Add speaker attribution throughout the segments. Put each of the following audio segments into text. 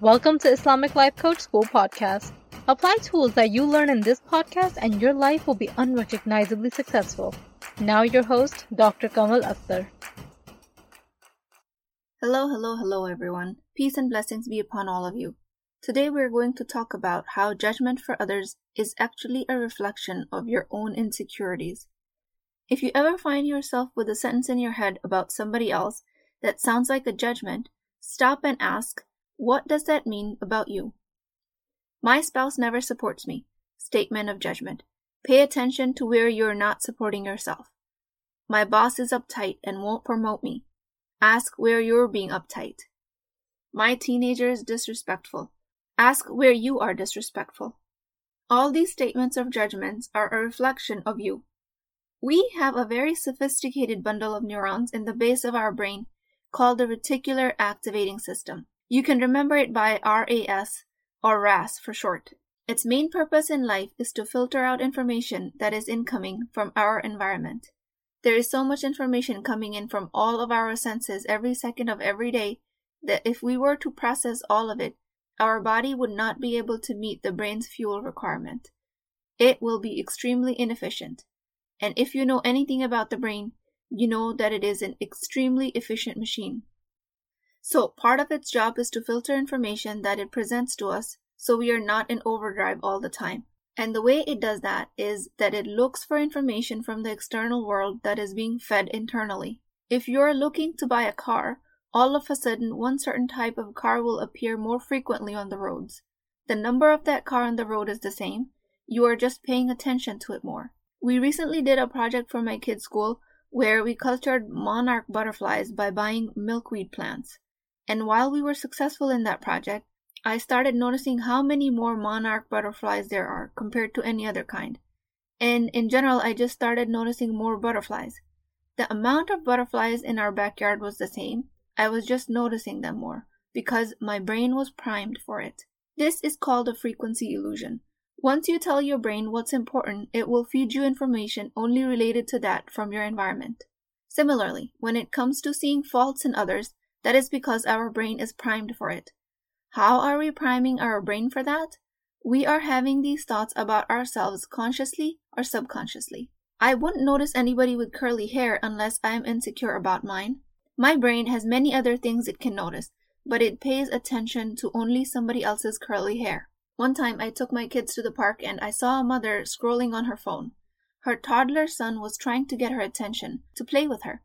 Speaker 1: Welcome to Islamic Life Coach School podcast. Apply tools that you learn in this podcast and your life will be unrecognizably successful. Now your host, Dr. Kamal Akhtar.
Speaker 2: Hello, hello, hello everyone. Peace and blessings be upon all of you. Today we're going to talk about how judgment for others is actually a reflection of your own insecurities. If you ever find yourself with a sentence in your head about somebody else that sounds like a judgment, stop and ask, what does that mean about you? My spouse never supports me. Statement of judgment. Pay attention to where you're not supporting yourself. My boss is uptight and won't promote me. Ask where you're being uptight. My teenager is disrespectful. Ask where you are disrespectful. All these statements of judgments are a reflection of you. We have a very sophisticated bundle of neurons in the base of our brain called the reticular activating system. You can remember it by RAS or RAS for short. Its main purpose in life is to filter out information that is incoming from our environment. There is so much information coming in from all of our senses every second of every day that if we were to process all of it, our body would not be able to meet the brain's fuel requirement. It will be extremely inefficient. And if you know anything about the brain, you know that it is an extremely efficient machine. So, part of its job is to filter information that it presents to us so we are not in overdrive all the time. And the way it does that is that it looks for information from the external world that is being fed internally. If you're looking to buy a car, all of a sudden one certain type of car will appear more frequently on the roads. The number of that car on the road is the same, you are just paying attention to it more. We recently did a project for my kids' school where we cultured monarch butterflies by buying milkweed plants. And while we were successful in that project, I started noticing how many more monarch butterflies there are compared to any other kind. And in general, I just started noticing more butterflies. The amount of butterflies in our backyard was the same. I was just noticing them more because my brain was primed for it. This is called a frequency illusion. Once you tell your brain what's important, it will feed you information only related to that from your environment. Similarly, when it comes to seeing faults in others, that is because our brain is primed for it. How are we priming our brain for that? We are having these thoughts about ourselves consciously or subconsciously. I wouldn't notice anybody with curly hair unless I am insecure about mine. My brain has many other things it can notice, but it pays attention to only somebody else's curly hair. One time I took my kids to the park and I saw a mother scrolling on her phone. Her toddler son was trying to get her attention, to play with her.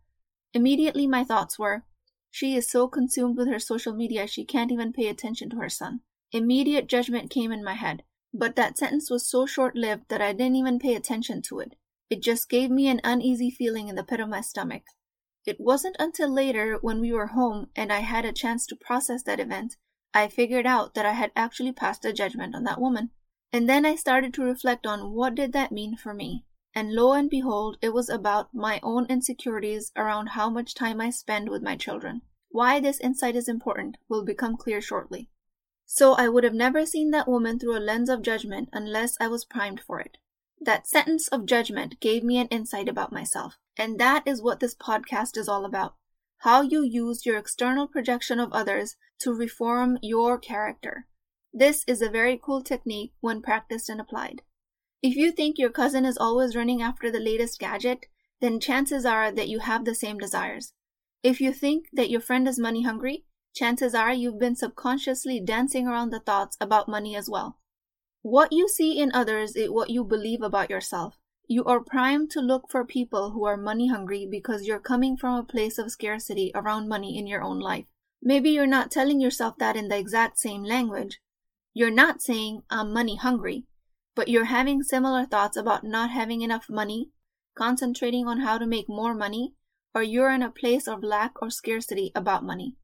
Speaker 2: Immediately my thoughts were, she is so consumed with her social media she can't even pay attention to her son. Immediate judgment came in my head, but that sentence was so short lived that I didn't even pay attention to it. It just gave me an uneasy feeling in the pit of my stomach. It wasn't until later, when we were home and I had a chance to process that event, I figured out that I had actually passed a judgment on that woman. And then I started to reflect on what did that mean for me. And lo and behold, it was about my own insecurities around how much time I spend with my children. Why this insight is important will become clear shortly. So I would have never seen that woman through a lens of judgment unless I was primed for it. That sentence of judgment gave me an insight about myself. And that is what this podcast is all about how you use your external projection of others to reform your character. This is a very cool technique when practiced and applied. If you think your cousin is always running after the latest gadget, then chances are that you have the same desires. If you think that your friend is money hungry, chances are you've been subconsciously dancing around the thoughts about money as well. What you see in others is what you believe about yourself. You are primed to look for people who are money hungry because you're coming from a place of scarcity around money in your own life. Maybe you're not telling yourself that in the exact same language. You're not saying, I'm money hungry, but you're having similar thoughts about not having enough money, concentrating on how to make more money, or you're in a place of lack or scarcity about money.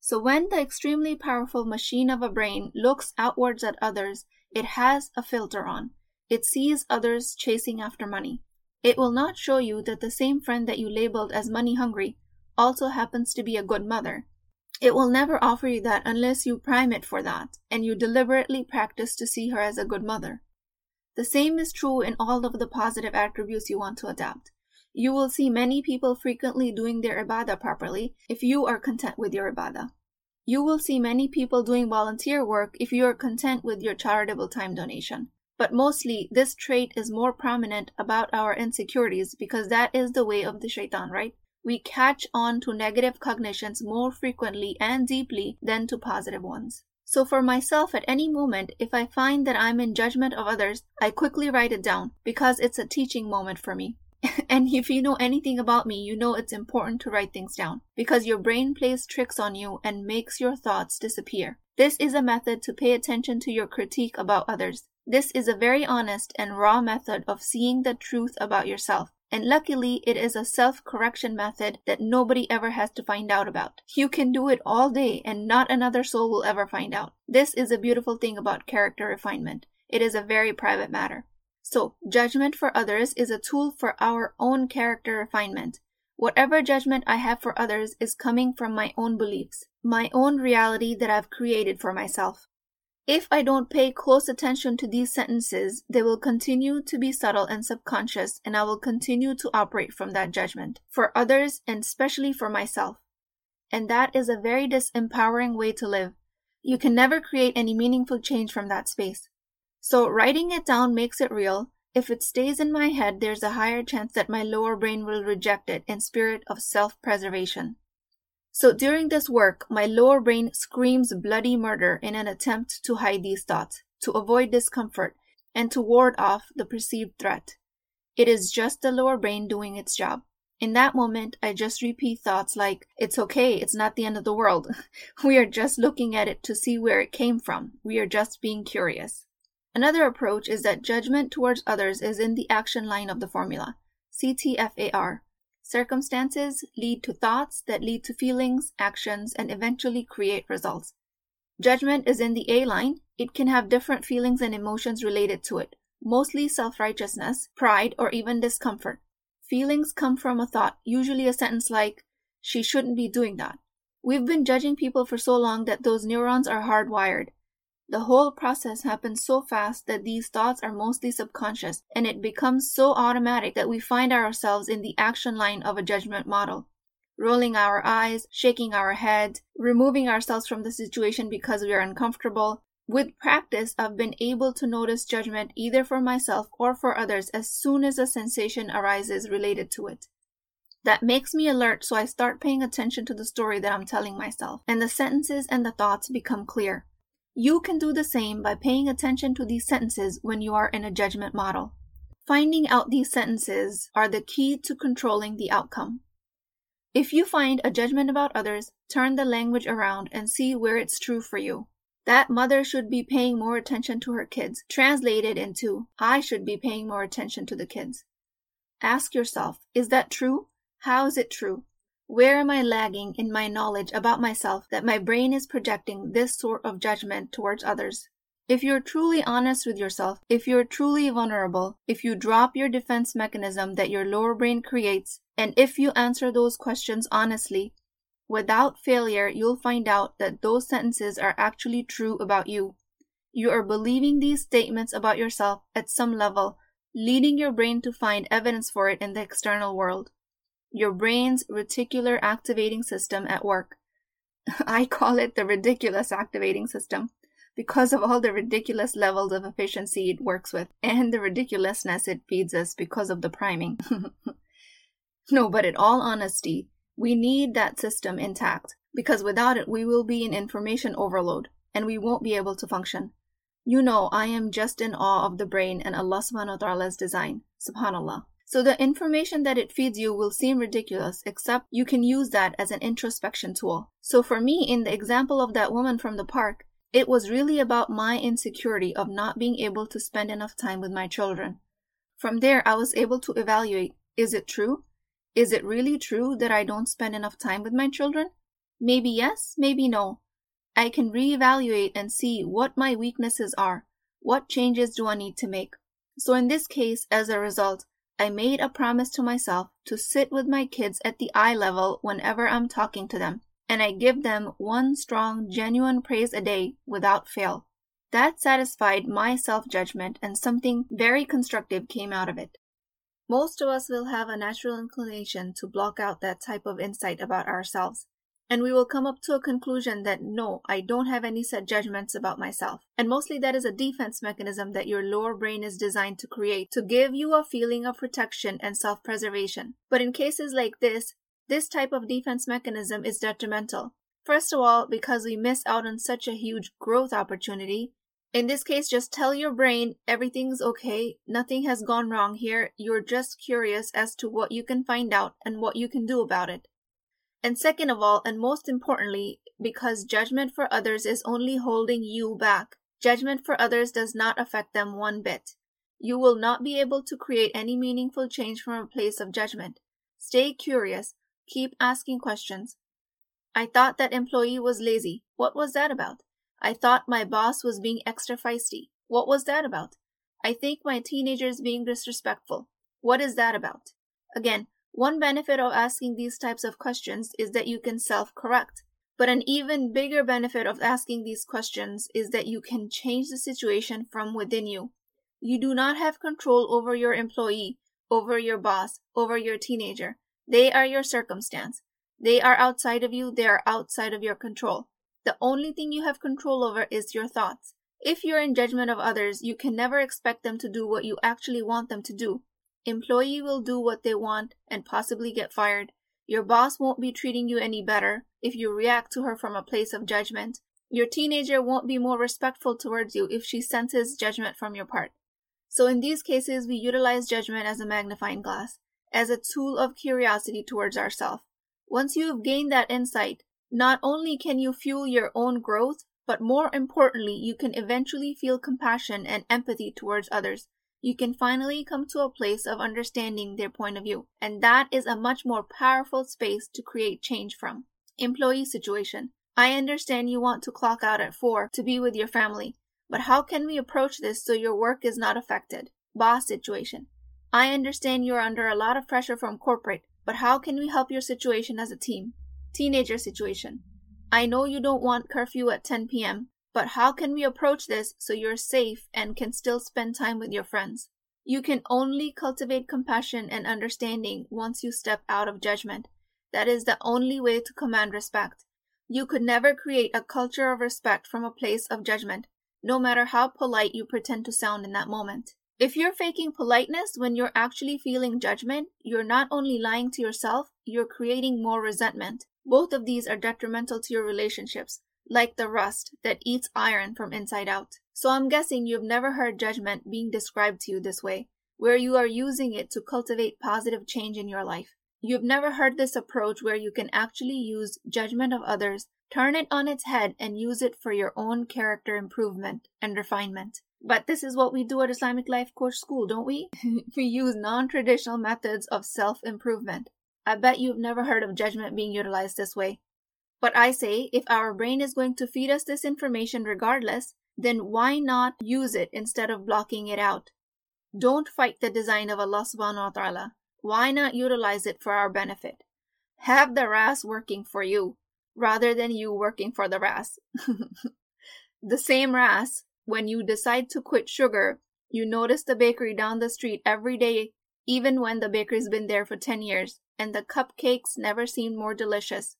Speaker 2: So when the extremely powerful machine of a brain looks outwards at others, it has a filter on. It sees others chasing after money. It will not show you that the same friend that you labeled as money hungry also happens to be a good mother. It will never offer you that unless you prime it for that and you deliberately practice to see her as a good mother. The same is true in all of the positive attributes you want to adapt. You will see many people frequently doing their ibadah properly if you are content with your ibadah. You will see many people doing volunteer work if you are content with your charitable time donation. But mostly, this trait is more prominent about our insecurities because that is the way of the shaitan, right? We catch on to negative cognitions more frequently and deeply than to positive ones. So for myself, at any moment, if I find that I'm in judgment of others, I quickly write it down because it's a teaching moment for me. and if you know anything about me, you know it's important to write things down because your brain plays tricks on you and makes your thoughts disappear. This is a method to pay attention to your critique about others. This is a very honest and raw method of seeing the truth about yourself. And luckily, it is a self correction method that nobody ever has to find out about. You can do it all day and not another soul will ever find out. This is a beautiful thing about character refinement. It is a very private matter. So, judgment for others is a tool for our own character refinement. Whatever judgment I have for others is coming from my own beliefs, my own reality that I've created for myself. If I don't pay close attention to these sentences, they will continue to be subtle and subconscious, and I will continue to operate from that judgment for others and especially for myself. And that is a very disempowering way to live. You can never create any meaningful change from that space. So, writing it down makes it real. If it stays in my head, there's a higher chance that my lower brain will reject it in spirit of self preservation. So during this work, my lower brain screams bloody murder in an attempt to hide these thoughts, to avoid discomfort, and to ward off the perceived threat. It is just the lower brain doing its job. In that moment, I just repeat thoughts like, it's okay, it's not the end of the world. we are just looking at it to see where it came from. We are just being curious. Another approach is that judgment towards others is in the action line of the formula, CTFAR, Circumstances lead to thoughts that lead to feelings, actions, and eventually create results. Judgment is in the A line. It can have different feelings and emotions related to it, mostly self righteousness, pride, or even discomfort. Feelings come from a thought, usually a sentence like, she shouldn't be doing that. We've been judging people for so long that those neurons are hardwired. The whole process happens so fast that these thoughts are mostly subconscious, and it becomes so automatic that we find ourselves in the action line of a judgment model. Rolling our eyes, shaking our head, removing ourselves from the situation because we are uncomfortable. With practice, I've been able to notice judgment either for myself or for others as soon as a sensation arises related to it. That makes me alert, so I start paying attention to the story that I'm telling myself, and the sentences and the thoughts become clear. You can do the same by paying attention to these sentences when you are in a judgment model. Finding out these sentences are the key to controlling the outcome. If you find a judgment about others, turn the language around and see where it's true for you. That mother should be paying more attention to her kids, translated into I should be paying more attention to the kids. Ask yourself, is that true? How is it true? Where am I lagging in my knowledge about myself that my brain is projecting this sort of judgment towards others? If you're truly honest with yourself, if you're truly vulnerable, if you drop your defense mechanism that your lower brain creates, and if you answer those questions honestly, without failure, you'll find out that those sentences are actually true about you. You are believing these statements about yourself at some level, leading your brain to find evidence for it in the external world your brain's reticular activating system at work. I call it the ridiculous activating system because of all the ridiculous levels of efficiency it works with and the ridiculousness it feeds us because of the priming. no, but in all honesty, we need that system intact because without it, we will be in information overload and we won't be able to function. You know, I am just in awe of the brain and Allah subhanahu wa ta'ala's design. Subhanallah. So the information that it feeds you will seem ridiculous, except you can use that as an introspection tool. So for me, in the example of that woman from the park, it was really about my insecurity of not being able to spend enough time with my children. From there, I was able to evaluate is it true? Is it really true that I don't spend enough time with my children? Maybe yes, maybe no. I can reevaluate and see what my weaknesses are. What changes do I need to make? So in this case, as a result, I made a promise to myself to sit with my kids at the eye level whenever I'm talking to them, and I give them one strong, genuine praise a day without fail. That satisfied my self judgment, and something very constructive came out of it. Most of us will have a natural inclination to block out that type of insight about ourselves. And we will come up to a conclusion that no, I don't have any set judgments about myself. And mostly that is a defense mechanism that your lower brain is designed to create to give you a feeling of protection and self preservation. But in cases like this, this type of defense mechanism is detrimental. First of all, because we miss out on such a huge growth opportunity. In this case, just tell your brain everything's okay, nothing has gone wrong here, you're just curious as to what you can find out and what you can do about it. And second of all, and most importantly, because judgment for others is only holding you back, judgment for others does not affect them one bit. You will not be able to create any meaningful change from a place of judgment. Stay curious, keep asking questions. I thought that employee was lazy. What was that about? I thought my boss was being extra feisty. What was that about? I think my teenager is being disrespectful. What is that about? Again, one benefit of asking these types of questions is that you can self correct. But an even bigger benefit of asking these questions is that you can change the situation from within you. You do not have control over your employee, over your boss, over your teenager. They are your circumstance. They are outside of you, they are outside of your control. The only thing you have control over is your thoughts. If you're in judgment of others, you can never expect them to do what you actually want them to do. Employee will do what they want and possibly get fired. Your boss won't be treating you any better if you react to her from a place of judgment. Your teenager won't be more respectful towards you if she senses judgment from your part. So in these cases, we utilize judgment as a magnifying glass, as a tool of curiosity towards ourselves. Once you have gained that insight, not only can you fuel your own growth, but more importantly, you can eventually feel compassion and empathy towards others you can finally come to a place of understanding their point of view. And that is a much more powerful space to create change from. Employee situation. I understand you want to clock out at 4 to be with your family, but how can we approach this so your work is not affected? Boss situation. I understand you're under a lot of pressure from corporate, but how can we help your situation as a team? Teenager situation. I know you don't want curfew at 10 p.m., but how can we approach this so you're safe and can still spend time with your friends? You can only cultivate compassion and understanding once you step out of judgment. That is the only way to command respect. You could never create a culture of respect from a place of judgment, no matter how polite you pretend to sound in that moment. If you're faking politeness when you're actually feeling judgment, you're not only lying to yourself, you're creating more resentment. Both of these are detrimental to your relationships like the rust that eats iron from inside out. So I'm guessing you've never heard judgment being described to you this way, where you are using it to cultivate positive change in your life. You've never heard this approach where you can actually use judgment of others, turn it on its head, and use it for your own character improvement and refinement. But this is what we do at Islamic Life Coach School, don't we? we use non traditional methods of self improvement. I bet you've never heard of judgment being utilized this way. But I say, if our brain is going to feed us this information regardless, then why not use it instead of blocking it out? Don't fight the design of Allah subhanahu wa ta'ala. Why not utilize it for our benefit? Have the RAS working for you rather than you working for the RAS. the same RAS, when you decide to quit sugar, you notice the bakery down the street every day, even when the bakery's been there for 10 years, and the cupcakes never seemed more delicious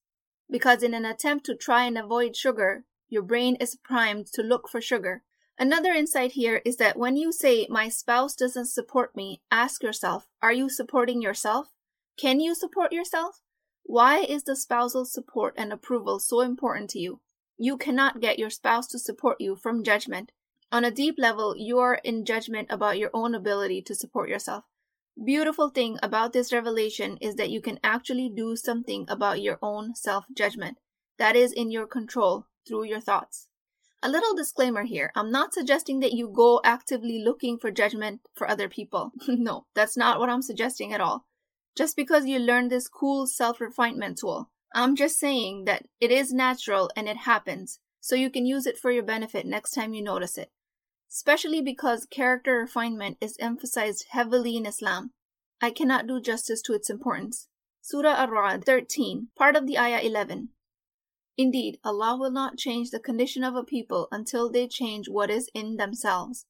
Speaker 2: because in an attempt to try and avoid sugar, your brain is primed to look for sugar. Another insight here is that when you say, My spouse doesn't support me, ask yourself, Are you supporting yourself? Can you support yourself? Why is the spousal support and approval so important to you? You cannot get your spouse to support you from judgment. On a deep level, you are in judgment about your own ability to support yourself beautiful thing about this revelation is that you can actually do something about your own self judgment. That is in your control through your thoughts. A little disclaimer here I'm not suggesting that you go actively looking for judgment for other people. no, that's not what I'm suggesting at all. Just because you learned this cool self refinement tool, I'm just saying that it is natural and it happens, so you can use it for your benefit next time you notice it especially because character refinement is emphasized heavily in Islam. I cannot do justice to its importance. Surah Ar-Ra'd 13, part of the Ayah 11. Indeed, Allah will not change the condition of a people until they change what is in themselves.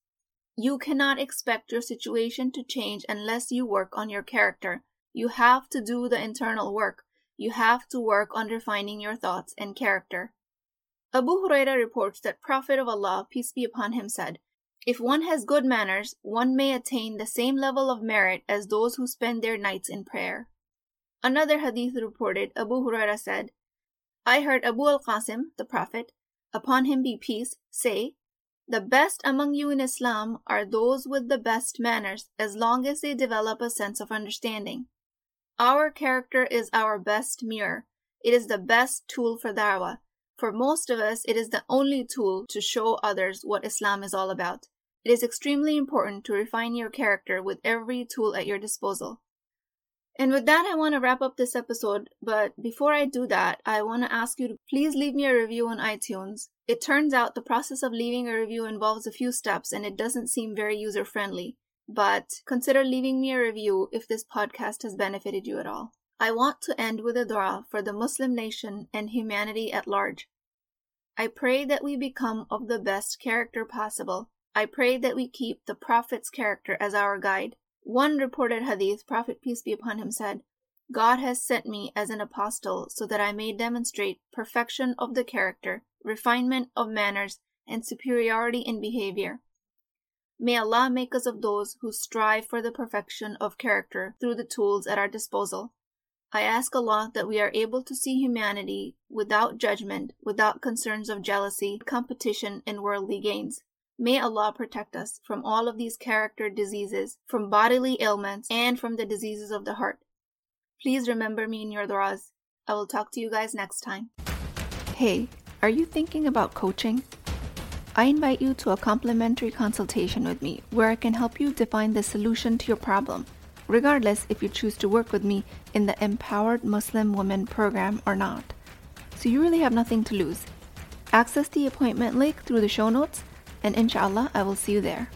Speaker 2: You cannot expect your situation to change unless you work on your character. You have to do the internal work. you have to work on refining your thoughts and character. Abu Huraira reports that Prophet of Allah, peace be upon him, said, If one has good manners, one may attain the same level of merit as those who spend their nights in prayer. Another hadith reported, Abu Huraira said, I heard Abu al Qasim, the Prophet, upon him be peace, say, The best among you in Islam are those with the best manners, as long as they develop a sense of understanding. Our character is our best mirror. It is the best tool for da'wah. For most of us, it is the only tool to show others what Islam is all about. It is extremely important to refine your character with every tool at your disposal. And with that, I want to wrap up this episode. But before I do that, I want to ask you to please leave me a review on iTunes. It turns out the process of leaving a review involves a few steps and it doesn't seem very user friendly. But consider leaving me a review if this podcast has benefited you at all. I want to end with a dua for the Muslim nation and humanity at large. I pray that we become of the best character possible. I pray that we keep the Prophet's character as our guide. One reported hadith, Prophet peace be upon him said, God has sent me as an apostle so that I may demonstrate perfection of the character, refinement of manners, and superiority in behavior. May Allah make us of those who strive for the perfection of character through the tools at our disposal. I ask Allah that we are able to see humanity without judgment, without concerns of jealousy, competition, and worldly gains. May Allah protect us from all of these character diseases, from bodily ailments, and from the diseases of the heart. Please remember me in your du'as. I will talk to you guys next time. Hey, are you thinking about coaching? I invite you to a complimentary consultation with me where I can help you define the solution to your problem, regardless if you choose to work with me in the Empowered Muslim Women program or not. So you really have nothing to lose. Access the appointment link through the show notes and inshallah, I will see you there.